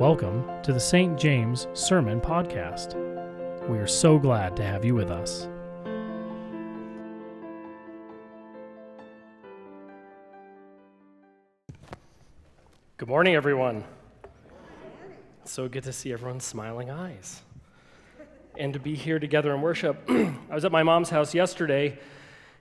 Welcome to the St. James Sermon Podcast. We are so glad to have you with us. Good morning, everyone. so good to see everyone's smiling eyes and to be here together in worship. I was at my mom's house yesterday,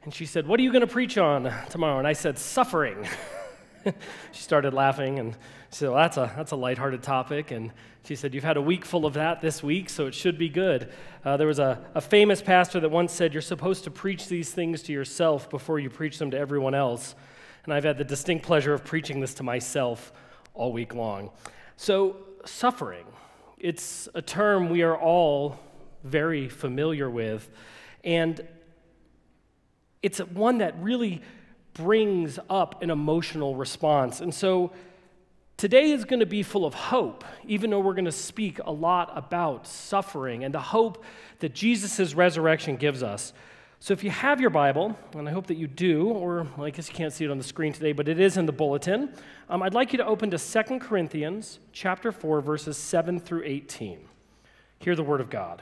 and she said, What are you going to preach on tomorrow? And I said, Suffering. she started laughing and she said, Well, that's a, that's a lighthearted topic. And she said, You've had a week full of that this week, so it should be good. Uh, there was a, a famous pastor that once said, You're supposed to preach these things to yourself before you preach them to everyone else. And I've had the distinct pleasure of preaching this to myself all week long. So, suffering, it's a term we are all very familiar with. And it's one that really brings up an emotional response. And so today is going to be full of hope, even though we're going to speak a lot about suffering and the hope that Jesus' resurrection gives us. So if you have your Bible, and I hope that you do, or I guess you can't see it on the screen today, but it is in the bulletin, um, I'd like you to open to 2 Corinthians chapter 4, verses 7 through 18. Hear the word of God.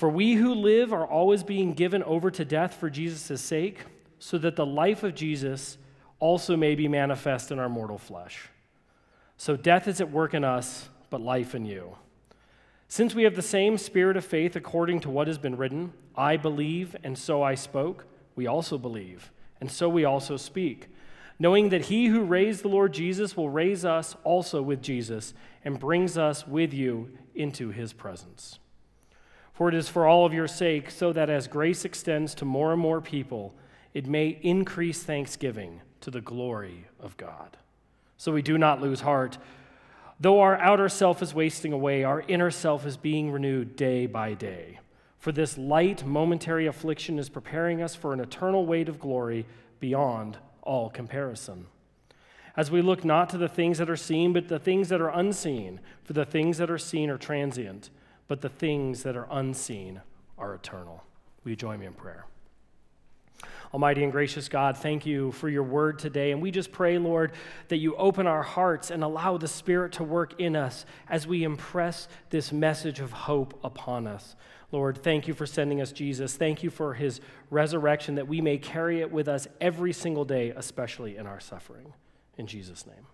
For we who live are always being given over to death for Jesus' sake, so that the life of Jesus also may be manifest in our mortal flesh. So death is at work in us, but life in you. Since we have the same spirit of faith according to what has been written, I believe, and so I spoke, we also believe, and so we also speak, knowing that he who raised the Lord Jesus will raise us also with Jesus and brings us with you into his presence. For it is for all of your sake, so that as grace extends to more and more people, it may increase thanksgiving to the glory of God. So we do not lose heart. Though our outer self is wasting away, our inner self is being renewed day by day. For this light, momentary affliction is preparing us for an eternal weight of glory beyond all comparison. As we look not to the things that are seen, but the things that are unseen, for the things that are seen are transient but the things that are unseen are eternal. Will you join me in prayer? Almighty and gracious God, thank you for your word today. And we just pray, Lord, that you open our hearts and allow the Spirit to work in us as we impress this message of hope upon us. Lord, thank you for sending us Jesus. Thank you for his resurrection that we may carry it with us every single day, especially in our suffering. In Jesus' name.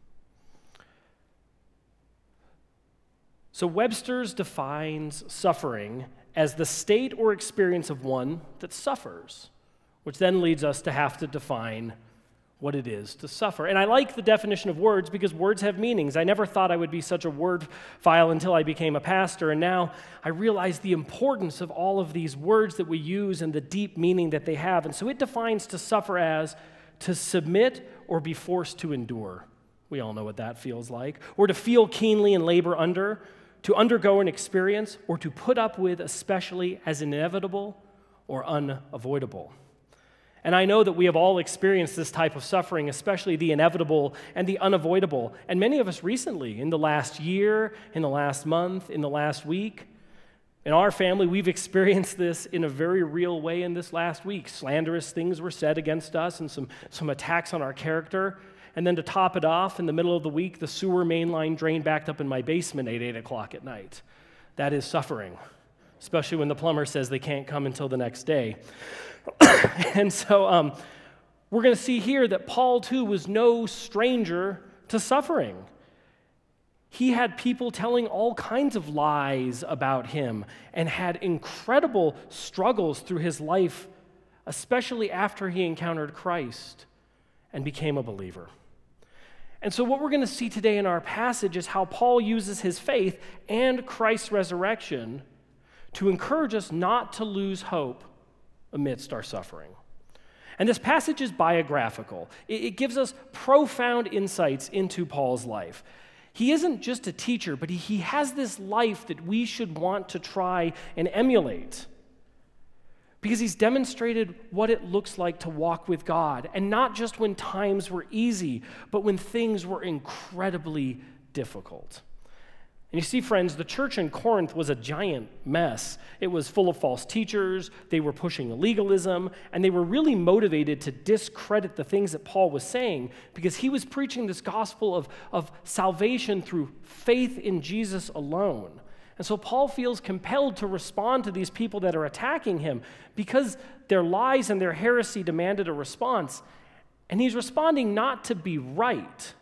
So Webster's defines suffering as the state or experience of one that suffers, which then leads us to have to define what it is to suffer. And I like the definition of words because words have meanings. I never thought I would be such a word file until I became a pastor, and now I realize the importance of all of these words that we use and the deep meaning that they have. And so it defines to suffer as to submit or be forced to endure. We all know what that feels like. Or to feel keenly and labor under, to undergo an experience or to put up with, especially as inevitable or unavoidable. And I know that we have all experienced this type of suffering, especially the inevitable and the unavoidable. And many of us recently, in the last year, in the last month, in the last week, in our family, we've experienced this in a very real way in this last week. Slanderous things were said against us and some, some attacks on our character. And then to top it off, in the middle of the week, the sewer main line drained backed up in my basement at 8 o'clock at night. That is suffering, especially when the plumber says they can't come until the next day. and so um, we're going to see here that Paul, too, was no stranger to suffering. He had people telling all kinds of lies about him and had incredible struggles through his life, especially after he encountered Christ and became a believer. And so, what we're going to see today in our passage is how Paul uses his faith and Christ's resurrection to encourage us not to lose hope amidst our suffering. And this passage is biographical, it, gives us profound insights into Paul's life. He isn't just a teacher, but he, he has this life that we should want to try and emulate. Because he's demonstrated what it looks like to walk with God, and not just when times were easy, but when things were incredibly difficult. And you see, friends, the church in Corinth was a giant mess. It was full of false teachers, they were pushing legalism, and they were really motivated to discredit the things that Paul was saying because he was preaching this gospel of, of salvation through faith in Jesus alone. And so Paul feels compelled to respond to these people that are attacking him because their lies and their heresy demanded a response. And he's responding not to be right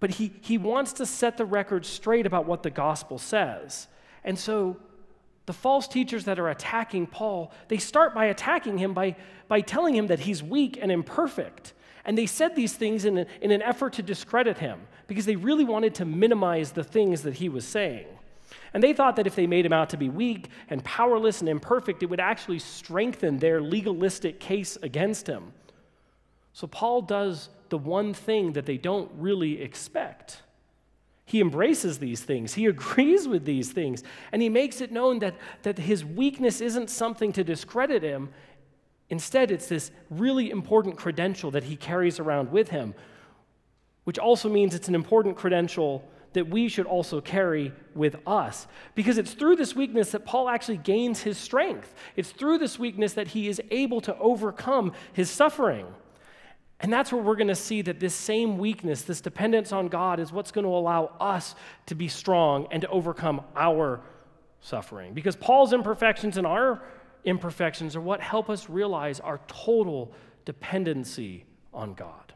but he, he wants to set the record straight about what the gospel says. And so the false teachers that are attacking Paul, they start by attacking him by, by telling him that he's weak and imperfect. And they said these things in, a, in an effort to discredit him because they really wanted to minimize the things that he was saying. And they thought that if they made him out to be weak and powerless and imperfect, it would actually strengthen their legalistic case against him. So Paul does the one thing that they don't really expect. He embraces these things, he agrees with these things, and he makes it known that, that his weakness isn't something to discredit him. Instead, it's this really important credential that he carries around with him, which also means it's an important credential that we should also carry with us. Because it's through this weakness that Paul actually gains his strength. It's through this weakness that he is able to overcome his suffering. And that's where we're going to see that this same weakness, this dependence on God, is what's going to allow us to be strong and to overcome our suffering. Because Paul's imperfections and our imperfections are what help us realize our total dependency on God.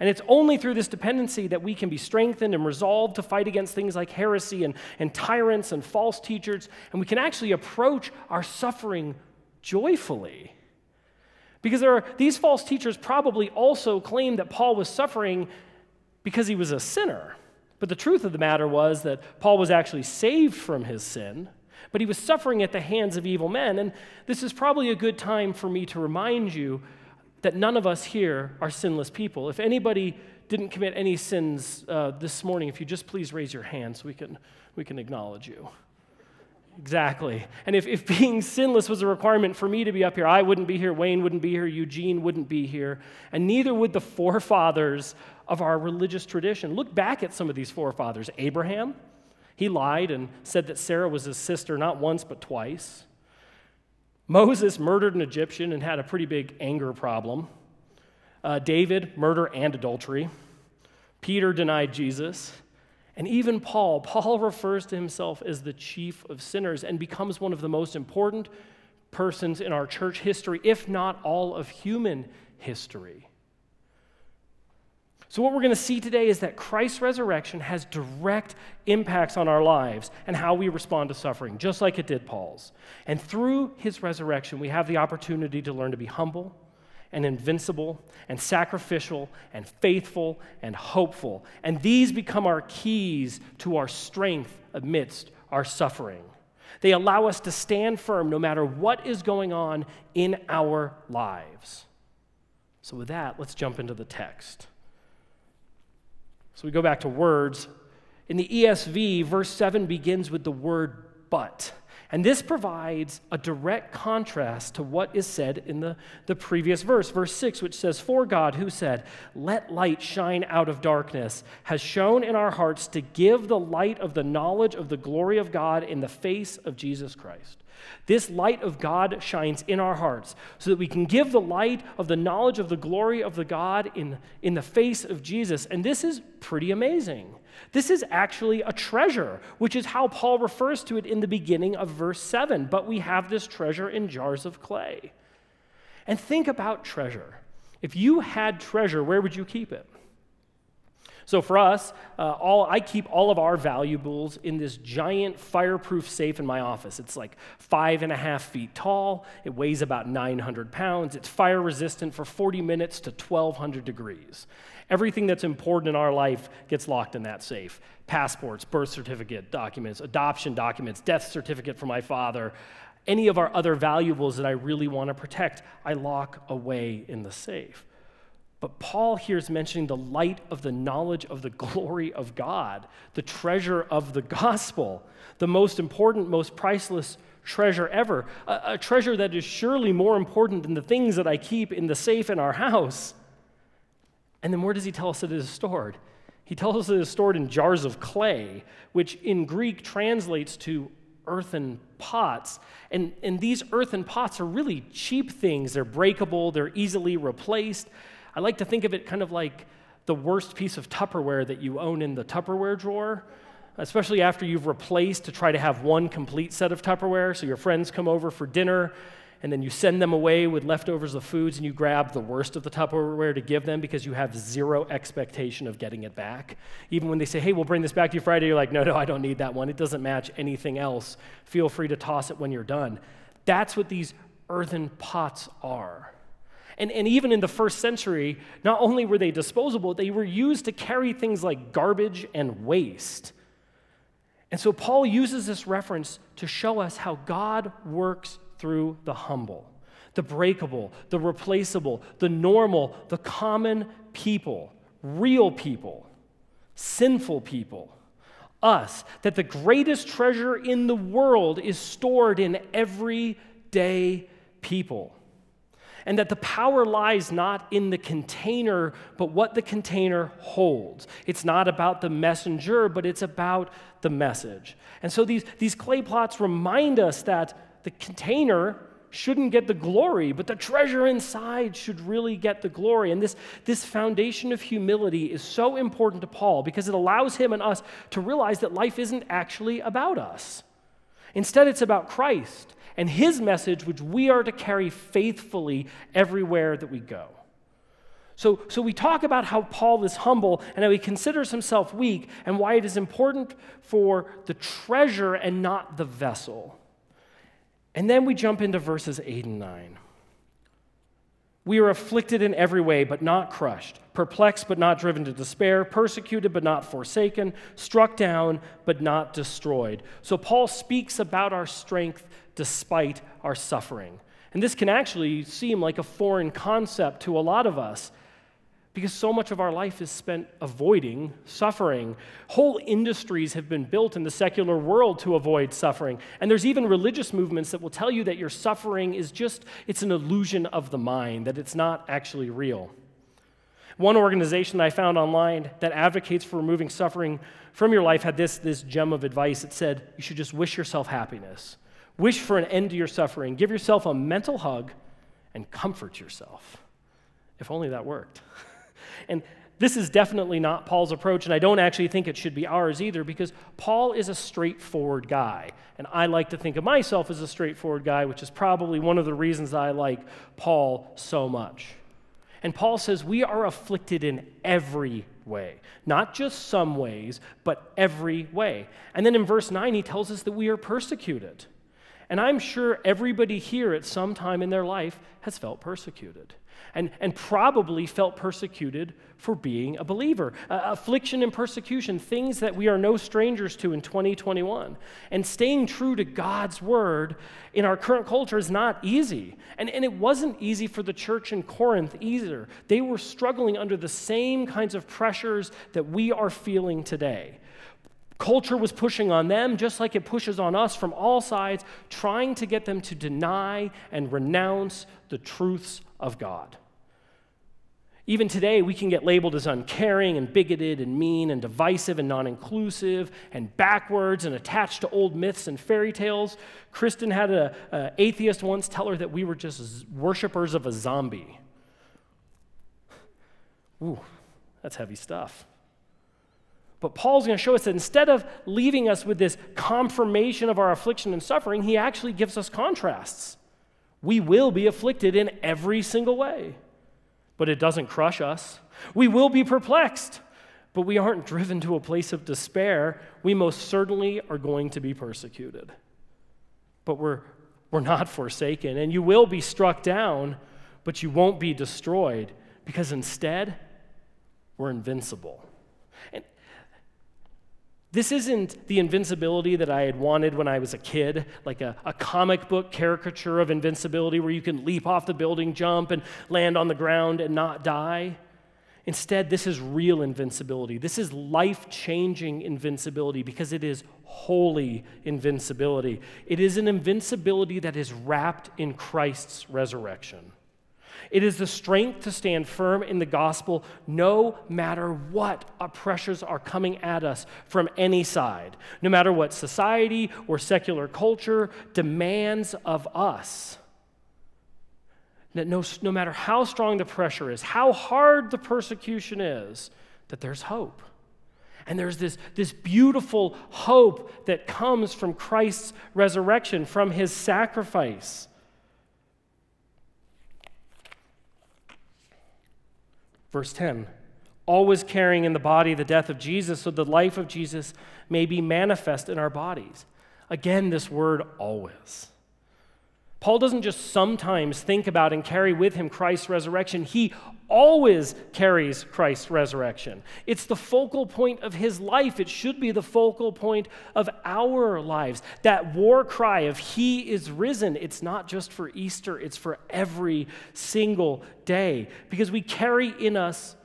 And it's only through this dependency that we can be strengthened and resolved to fight against things like heresy and, and tyrants and false teachers, and we can actually approach our suffering joyfully. Because there are, these false teachers probably also claimed that Paul was suffering because he was a sinner. But the truth of the matter was that Paul was actually saved from his sin, but he was suffering at the hands of evil men. And this is probably a good time for me to remind you that none of us here are sinless people. If anybody didn't commit any sins uh, this morning, if you just please raise your hand so we can, we can acknowledge you. Exactly. And if, if being sinless was a requirement for me to be up here, I wouldn't be here, Wayne wouldn't be here, Eugene wouldn't be here, and neither would the forefathers of our religious tradition. Look back at some of these forefathers. Abraham, he lied and said that Sarah was his sister not once but twice. Moses murdered an Egyptian and had a pretty big anger problem. Uh, David, murder and adultery. Peter denied Jesus. And even Paul, Paul refers to himself as the chief of sinners and becomes one of the most important persons in our church history, if not all of human history. So, what we're going to see today is that Christ's resurrection has direct impacts on our lives and how we respond to suffering, just like it did Paul's. And through his resurrection, we have the opportunity to learn to be humble and invincible and sacrificial and faithful and hopeful. And these become our keys to our strength amidst our suffering. They allow us to stand firm no matter what is going on in our lives. So, with that, let's jump into the text. So, we go back to words. In the ESV, verse 7 begins with the word but. And this provides a direct contrast to what is said in the, the previous verse, verse 6, which says, For God, who said, Let light shine out of darkness, has shown in our hearts to give the light of the knowledge of the glory of God in the face of Jesus Christ. This light of God shines in our hearts so that we can give the light of the knowledge of the glory of the God in, in the face of Jesus. And this is pretty amazing. This is actually a treasure, which is how Paul refers to it in the beginning of verse 7. But we have this treasure in jars of clay. And think about treasure. If you had treasure, where would you keep it? So for us, uh, all, I keep all of our valuables in this giant fireproof safe in my office. It's like five and a half feet tall. It weighs about 900 pounds. It's fire resistant for 40 minutes to 1200 degrees. Everything that's important in our life gets locked in that safe passports, birth certificate documents, adoption documents, death certificate for my father. Any of our other valuables that I really want to protect, I lock away in the safe. But Paul here is mentioning the light of the knowledge of the glory of God, the treasure of the gospel, the most important, most priceless treasure ever, a, a, treasure that is surely more important than the things that I keep in the safe in our house. And then where does he tell us it is stored? He tells us it is stored in jars of clay, which in Greek translates to earthen pots. And, and these earthen pots are really cheap things. They're breakable, they're easily replaced. I like to think of it kind of like the worst piece of Tupperware that you own in the Tupperware drawer, especially after you've replaced to try to have one complete set of Tupperware. So your friends come over for dinner and then you send them away with leftovers of foods and you grab the worst of the Tupperware to give them because you have zero expectation of getting it back. Even when they say, hey, we'll bring this back to you Friday, you're like, no, no, I don't need that one. It doesn't match anything else. Feel free to toss it when you're done. That's what these earthen pots are. And, and even in the first century, not only were they disposable, they were used to carry things like garbage and waste. And so Paul uses this reference to show us how God works through the humble, the breakable, the replaceable, the normal, the common people, real people, sinful people. Us, that the greatest treasure in the world is stored in everyday people. And that the power lies not in the container, but what the container holds. It's not about the messenger, but it's about the message. And so these, these clay plots remind us that the container shouldn't get the glory, but the treasure inside should really get the glory. And this, this foundation of humility is so important to Paul because it allows him and us to realize that life isn't actually about us. Instead, it's about Christ and his message, which we are to carry faithfully everywhere that we go. So, so we talk about how Paul is humble and how he considers himself weak and why it is important for the treasure and not the vessel. And then we jump into verses 8 and 9. We are afflicted in every way, but not crushed, perplexed, but not driven to despair, persecuted, but not forsaken, struck down, but not destroyed. So Paul speaks about our strength despite our suffering. And this can actually seem like a foreign concept to a lot of us because so much of our life is spent avoiding suffering. Whole industries have been built in the secular world to avoid suffering. And there's even religious movements that will tell you that your suffering is just it's an illusion of the mind, that it's not actually real. One organization I found online that advocates for removing suffering from your life had this, this gem of advice. It said, You should just wish yourself happiness. Wish for an end to your suffering. Give yourself a mental hug and comfort yourself. If only that worked. And this is definitely not Paul's approach, and I don't actually think it should be ours either, because Paul is a straightforward guy. And I like to think of myself as a straightforward guy, which is probably one of the reasons I like Paul so much. And Paul says, We are afflicted in every way, not just some ways, but every way. And then in verse 9, he tells us that we are persecuted. And I'm sure everybody here at some time in their life has felt persecuted and, and probably felt persecuted for being a believer. Uh, affliction and persecution, things that we are no strangers to in 2021. And staying true to God's word in our current culture is not easy. And, and it wasn't easy for the church in Corinth either. They were struggling under the same kinds of pressures that we are feeling today. Culture was pushing on them just like it pushes on us from all sides, trying to get them to deny and renounce the truths of God. Even today, we can get labeled as uncaring and bigoted and mean and divisive and non inclusive and backwards and attached to old myths and fairy tales. Kristen had an atheist once tell her that we were just worshippers of a zombie. Ooh, that's heavy stuff. But Paul's going to show us that instead of leaving us with this confirmation of our affliction and suffering, he actually gives us contrasts. We will be afflicted in every single way, but it doesn't crush us. We will be perplexed, but we aren't driven to a place of despair. We most certainly are going to be persecuted, but we're, we're not forsaken. And you will be struck down, but you won't be destroyed because instead, we're invincible. And this isn't the invincibility that I had wanted when I was a kid, like a, a, comic book caricature of invincibility where you can leap off the building, jump, and land on the ground and not die. Instead, this is real invincibility. This is life changing invincibility because it is holy invincibility. It is an invincibility that is wrapped in Christ's resurrection. It is the strength to stand firm in the gospel no matter what pressures are coming at us from any side, no matter what society or secular culture demands of us that no, no matter how strong the pressure is, how hard the persecution is, that there's hope. And there's this, this beautiful hope that comes from Christ's resurrection, from his sacrifice. Verse 10 always carrying in the body the death of Jesus, so the life of Jesus may be manifest in our bodies. Again, this word always. Paul doesn't just sometimes think about and carry with him Christ's resurrection, he always carries Christ's resurrection. It's the focal point of his life. It should be the focal point of our lives. That war cry of He is risen, it's not just for Easter, it's for every single day because we carry in us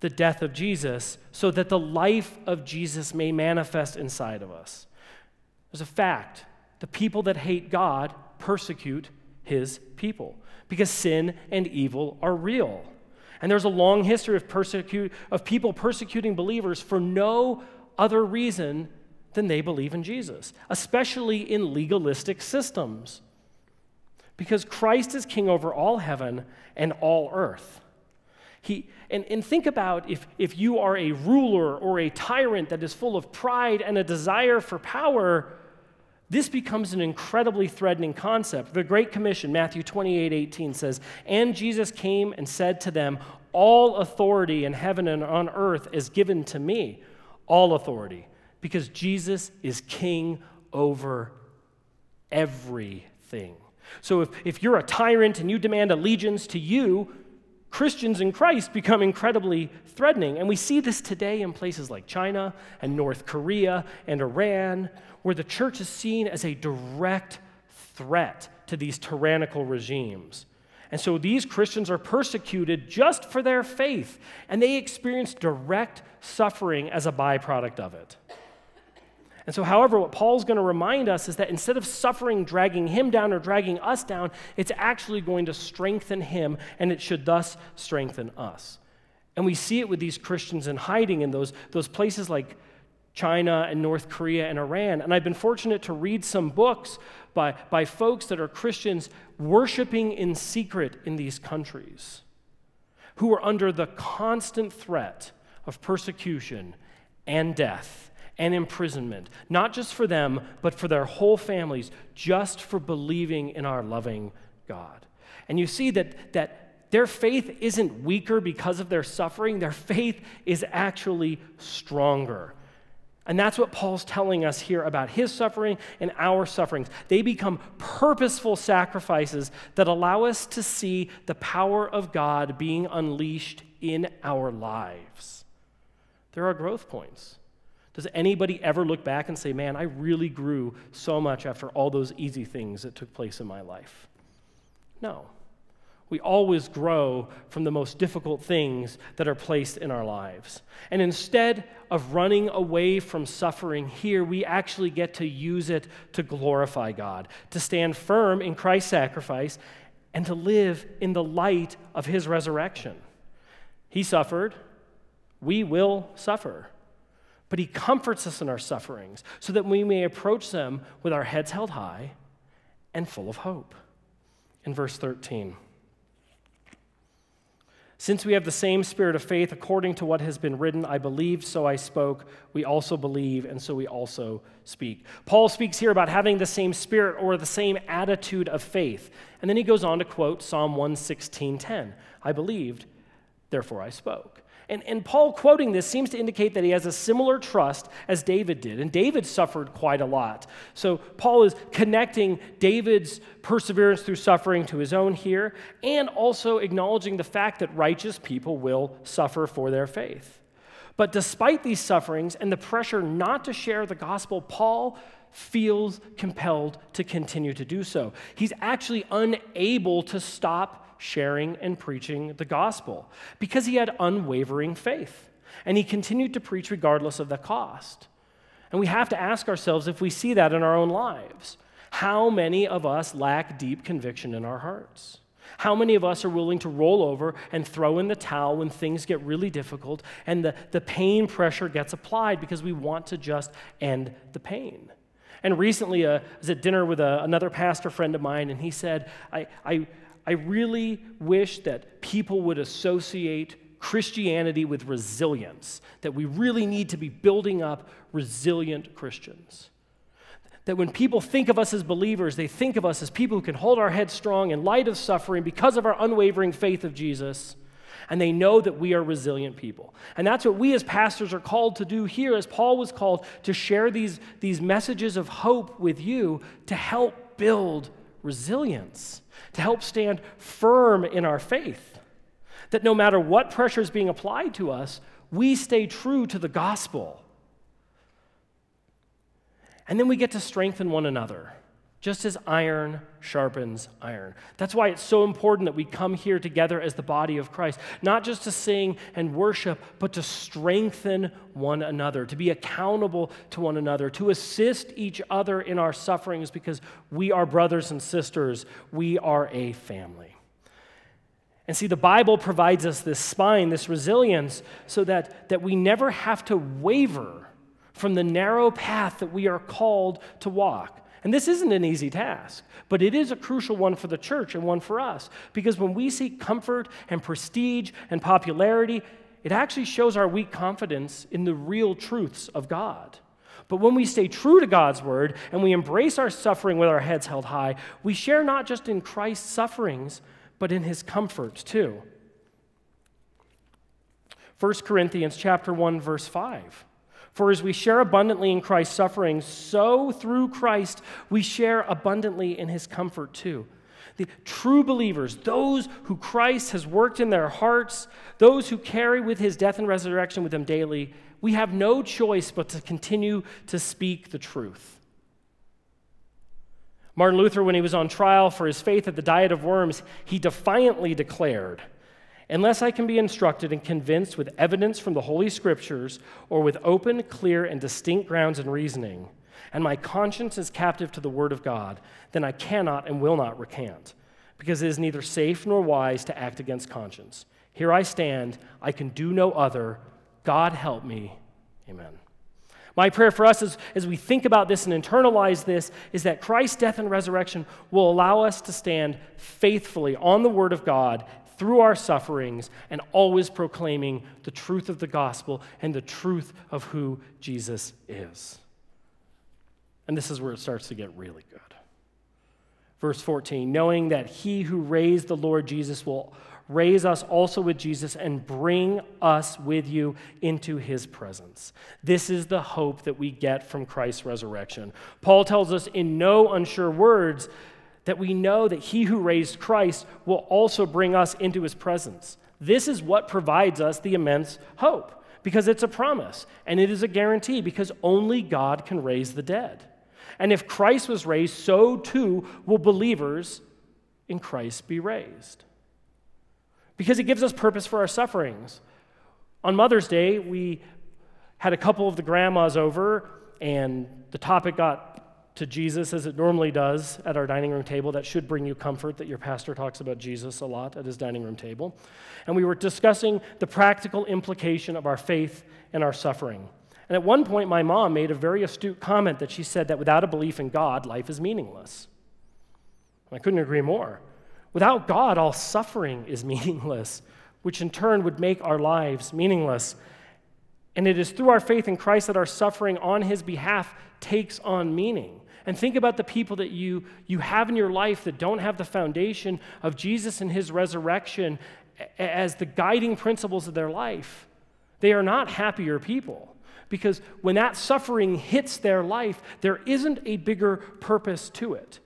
the death of Jesus so that the life of Jesus may manifest inside of us. There's a fact the people that hate God persecute his people because sin and evil are real. And there's a long history of, persecute, of people persecuting believers for no other reason than they believe in Jesus, especially in legalistic systems. Because Christ is king over all heaven and all earth. He, and, and think about if, if you are a ruler or a tyrant that is full of pride and a desire for power, this becomes an incredibly threatening concept. The Great Commission, Matthew 28 18 says, And Jesus came and said to them, All authority in heaven and on earth is given to me. All authority. Because Jesus is king over everything. So if, if you're a tyrant and you demand allegiance to you, Christians in Christ become incredibly threatening. And we see this today in places like China and North Korea and Iran, where the church is seen as a direct threat to these tyrannical regimes. And so these Christians are persecuted just for their faith, and they experience direct suffering as a byproduct of it. And so, however, what Paul's going to remind us is that instead of suffering dragging him down or dragging us down, it's actually going to strengthen him, and it should thus strengthen us. And we see it with these Christians in hiding in those, those places like China and North Korea and Iran. And I've been fortunate to read some books by, by folks that are Christians worshiping in secret in these countries who are under the constant threat of persecution and death and imprisonment, not just for them, but for their whole families, just for believing in our loving God. And you see that, that their faith isn't weaker because of their suffering, their faith is actually stronger. And that's what Paul's telling us here about his suffering and our sufferings. They become purposeful sacrifices that allow us to see the power of God being unleashed in our lives. There are growth points. Does anybody ever look back and say, man, I really grew so much after all those easy things that took place in my life? No. We always grow from the most difficult things that are placed in our lives. And instead of running away from suffering here, we actually get to use it to glorify God, to stand firm in Christ's sacrifice, and to live in the light of his resurrection. He suffered, we will suffer. But he comforts us in our sufferings so that we may approach them with our heads held high and full of hope. In verse 13, since we have the same spirit of faith, according to what has been written, I believed, so I spoke. We also believe, and so we also speak. Paul speaks here about having the same spirit or the same attitude of faith. And then he goes on to quote Psalm 116:10. I believed, therefore I spoke. And, and Paul quoting this seems to indicate that he has a similar trust as David did. And David suffered quite a lot. So Paul is connecting David's perseverance through suffering to his own here, and also acknowledging the fact that righteous people will suffer for their faith. But despite these sufferings and the pressure not to share the gospel, Paul feels compelled to continue to do so. He's actually unable to stop sharing and preaching the gospel because he had unwavering faith. And he continued to preach regardless of the cost. And we have to ask ourselves if we see that in our own lives. How many of us lack deep conviction in our hearts? How many of us are willing to roll over and throw in the towel when things get really difficult and the, the pain pressure gets applied because we want to just end the pain? And recently, uh, I was at dinner with a, another pastor friend of mine, and he said, I, I, I really wish that people would associate Christianity with resilience, that we really need to be building up resilient Christians. That when people think of us as believers, they think of us as people who can hold our heads strong in light of suffering because of our unwavering faith of Jesus. And they know that we are resilient people. And that's what we as pastors are called to do here, as Paul was called to share these, these messages of hope with you to help build resilience, to help stand firm in our faith. That no matter what pressure is being applied to us, we stay true to the gospel and then we get to strengthen one another, just as iron sharpens iron. That's why it's so important that we come here together as the body of Christ, not just to sing and worship, but to strengthen one another, to be accountable to one another, to assist each other in our sufferings because we are brothers and sisters, we are a family. And see, the Bible provides us this spine, this resilience, so that, that we never have to waver from the narrow path that we are called to walk. And this isn't an easy task, but it is a crucial one for the church and one for us. Because when we seek comfort and prestige and popularity, it actually shows our weak confidence in the real truths of God. But when we stay true to God's word and we embrace our suffering with our heads held high, we share not just in Christ's sufferings, but in his comfort too. 1 Corinthians chapter 1 verse 5. For as we share abundantly in Christ's suffering, so through Christ we share abundantly in his comfort too. The true believers, those who Christ has worked in their hearts, those who carry with his death and resurrection with them daily, we have no choice but to continue to speak the truth. Martin Luther, when he was on trial for his faith at the Diet of Worms, he defiantly declared, Unless I can be instructed and convinced with evidence from the Holy Scriptures or with open, clear, and distinct grounds and reasoning, and my conscience is captive to the Word of God, then I cannot and will not recant, because it is neither safe nor wise to act against conscience. Here I stand, I can do no other. God help me. Amen. My prayer for us as, as we think about this and internalize this is that Christ's death and resurrection will allow us to stand faithfully on the Word of God through our sufferings and always proclaiming the truth of the gospel and the truth of who Jesus is. And this is where it starts to get really good. Verse 14 knowing that he who raised the Lord Jesus will raise us also with Jesus and bring us with you into his presence. This is the hope that we get from Christ's resurrection. Paul tells us in no unsure words that we know that he who raised Christ will also bring us into his presence. This is what provides us the immense hope because it's a promise and it is a guarantee because only God can raise the dead. And if Christ was raised, so too will believers in Christ be raised. Because it gives us purpose for our sufferings. On Mother's Day, we had a couple of the grandmas over, and the topic got to Jesus as it normally does at our dining room table. That should bring you comfort that your pastor talks about Jesus a lot at his dining room table. And we were discussing the practical implication of our faith and our suffering. And at one point, my mom made a very astute comment that she said that without a belief in God, life is meaningless. I couldn't agree more. Without God, all suffering is meaningless, which in turn would make our lives meaningless. And it is through our faith in Christ that our suffering on his behalf takes on meaning. And think about the people that you, you have in your life that don't have the foundation of Jesus and his resurrection as the guiding principles of their life. They are not happier people because when that suffering hits their life, there isn't a bigger purpose to it.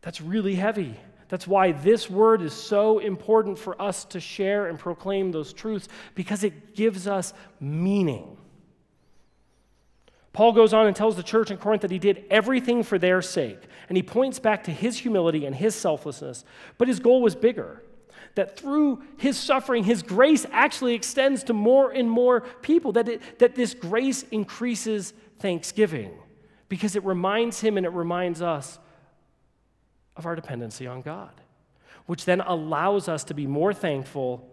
That's really heavy. That's why this word is so important for us to share and proclaim those truths because it gives us meaning. Paul goes on and tells the church in Corinth that he did everything for their sake. And he points back to his humility and his selflessness. But his goal was bigger that through his suffering, his grace actually extends to more and more people, that, it, that this grace increases thanksgiving because it reminds him and it reminds us of our dependency on God, which then allows us to be more thankful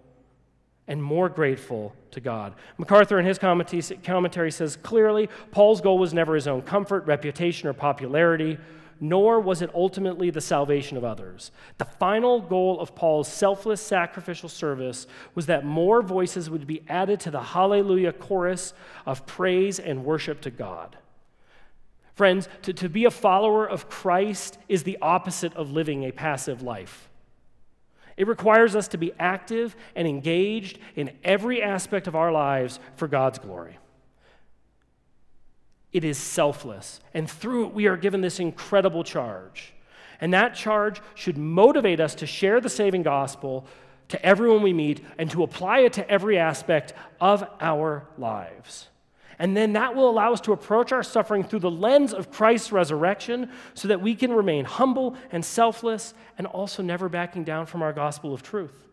and more grateful to God. MacArthur, in his commentary, says clearly Paul's goal was never his own comfort, reputation, or popularity, nor was it ultimately the salvation of others. The final goal of Paul's selfless sacrificial service was that more voices would be added to the hallelujah chorus of praise and worship to God. Friends, to, to be a follower of Christ is the opposite of living a passive life. It requires us to be active and engaged in every aspect of our lives for God's glory. It is selfless, and through it, we are given this incredible charge. And that charge should motivate us to share the saving gospel to everyone we meet and to apply it to every aspect of our lives. And then that will allow us to approach our suffering through the lens of Christ's resurrection so that we can remain humble and selfless and also never backing down from our gospel of truth.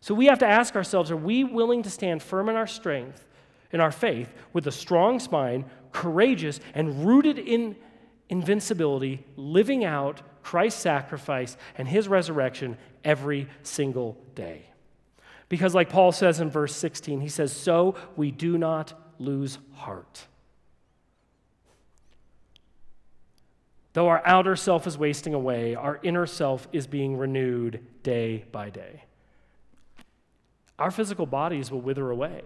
So we have to ask ourselves are we willing to stand firm in our strength, in our faith, with a strong spine, courageous, and rooted in invincibility, living out Christ's sacrifice and his resurrection every single day? Because, like Paul says in verse 16, he says, So we do not lose heart. Though our outer self is wasting away, our inner self is being renewed day by day. Our physical bodies will wither away.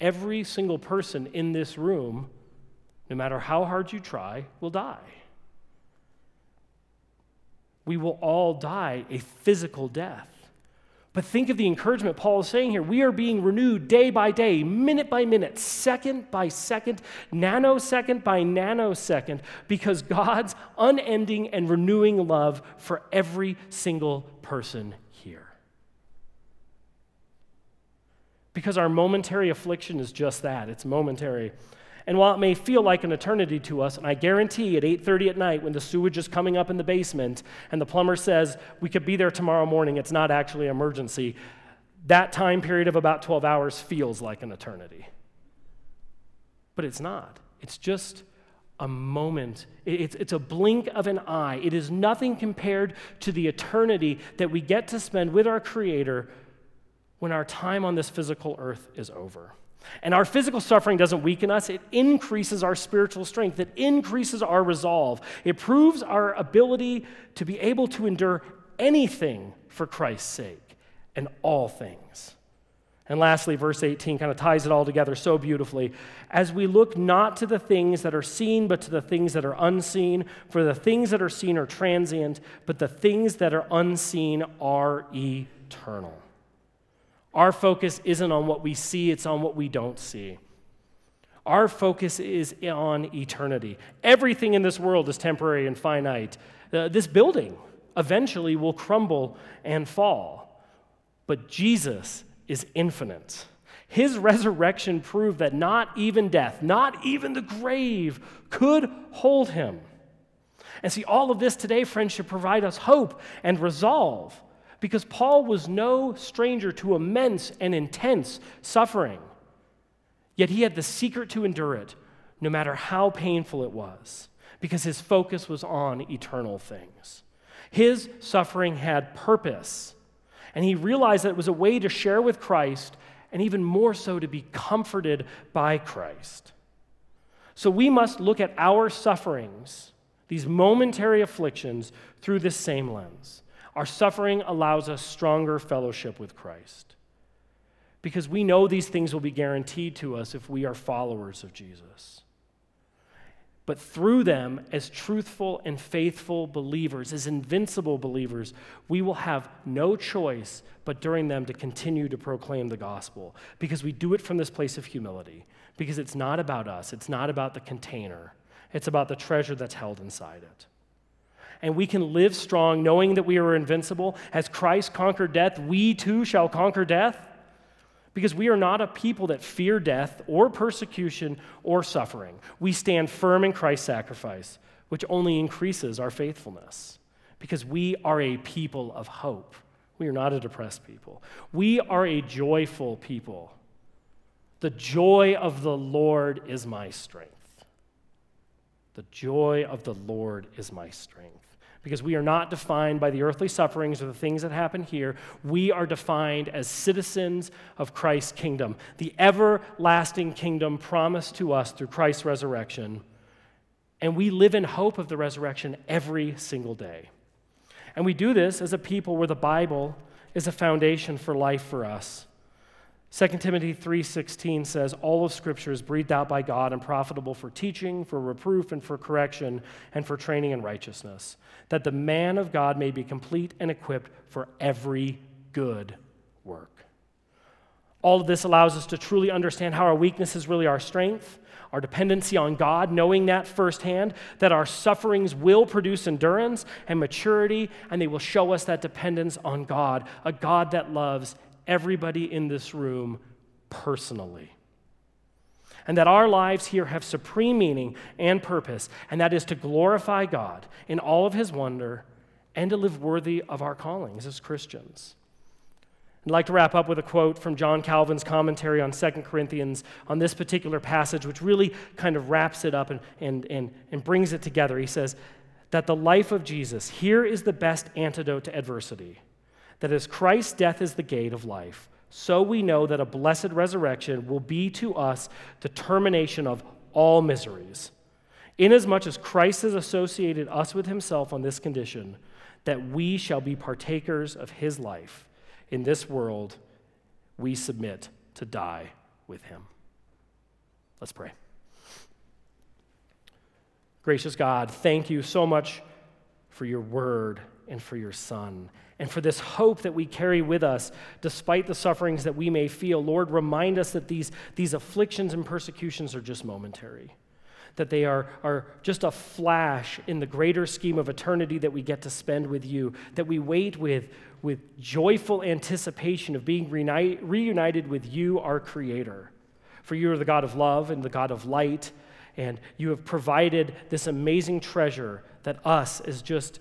Every single person in this room, no matter how hard you try, will die. We will all die a physical death. But think of the encouragement Paul is saying here. We are being renewed day by day, minute by minute, second by second, nanosecond by nanosecond, because God's unending and renewing love for every single person here. Because our momentary affliction is just that it's momentary. And while it may feel like an eternity to us, and I guarantee at 8:30 at night when the sewage is coming up in the basement and the plumber says we could be there tomorrow morning, it's not actually an emergency. That time period of about 12 hours feels like an eternity. But it's not. It's just a moment. It's, it's a blink of an eye. It is nothing compared to the eternity that we get to spend with our Creator when our time on this physical earth is over. And our physical suffering doesn't weaken us, it increases our spiritual strength, it increases our resolve, it proves our ability to be able to endure anything for Christ's sake and all things. And lastly, verse 18 kind of ties it all together so beautifully. As we look not to the things that are seen, but to the things that are unseen, for the things that are seen are transient, but the things that are unseen are eternal. Our focus isn't on what we see, it's on what we don't see. Our focus is on eternity. Everything in this world is temporary and finite. Uh, this building eventually will crumble and fall. But Jesus is infinite. His resurrection proved that not even death, not even the grave, could hold him. And see, all of this today, friends, should provide us hope and resolve because Paul was no stranger to immense and intense suffering. Yet he had the secret to endure it, no matter how painful it was, because his focus was on eternal things. His suffering had purpose, and he realized that it was a way to share with Christ, and even more so to be comforted by Christ. So we must look at our sufferings, these momentary afflictions, through this same lens. Our suffering allows us stronger fellowship with Christ. Because we know these things will be guaranteed to us if we are followers of Jesus. But through them, as truthful and faithful believers, as invincible believers, we will have no choice but during them to continue to proclaim the gospel. Because we do it from this place of humility. Because it's not about us, it's not about the container, it's about the treasure that's held inside it and we can live strong knowing that we are invincible. As Christ conquered death, we too shall conquer death. Because we are not a people that fear death or persecution or suffering. We stand firm in Christ's sacrifice, which only increases our faithfulness. Because we are a people of hope. We are not a depressed people. We are a joyful people. The joy of the Lord is my strength. The joy of the Lord is my strength because we are not defined by the earthly sufferings or the things that happen here. We are defined as citizens of Christ's kingdom, the everlasting kingdom promised to us through Christ's resurrection. And we live in hope of the resurrection every single day. And we do this as a people where the Bible is a foundation for life for us. 2 Timothy 3:16 says all of scripture is breathed out by God and profitable for teaching, for reproof and for correction and for training in righteousness, that the man of God may be complete and equipped for every good work. All of this allows us to truly understand how our weakness is really our strength, our dependency on God, knowing that firsthand, that our sufferings will produce endurance and maturity, and they will show us that dependence on God, a God that loves everybody in this room personally. And that our lives here have supreme meaning and purpose, and that is to glorify God in all of his wonder and to live worthy of our callings as Christians. I'd like to wrap up with a quote from John Calvin's commentary on 2 Corinthians on this particular passage, which really kind of wraps it up and, and, and, and brings it together. He says, That the life of Jesus, here is the best antidote to adversity that as Christ's death is the gate of life, so we know that a blessed resurrection will be to us the termination of all miseries. Inasmuch as Christ has associated us with himself on this condition, that we shall be partakers of his life in this world, we submit to die with him. Let's pray. Gracious God, thank you so much for your word and for your Son and for this hope that we carry with us despite the sufferings that we may feel. Lord, remind us that these, these afflictions and persecutions are just momentary, that they are, are just a flash in the greater scheme of eternity that we get to spend with you, that we wait with, with joyful anticipation of being reunite, reunited with you, our Creator. For you are the God of love and the God of light, and you have provided this amazing treasure that us, as just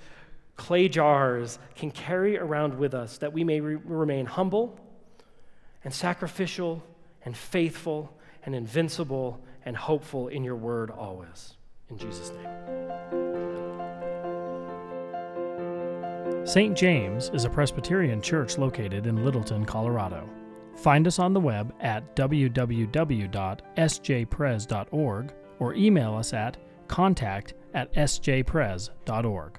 clay jars can carry around with us that we may re- remain humble and sacrificial and faithful and invincible and hopeful in your word always. In Jesus' name. St. James is a Presbyterian church located in Littleton, Colorado. Find us on the web at www.sjpres.org or email us at contact at sjpres.org.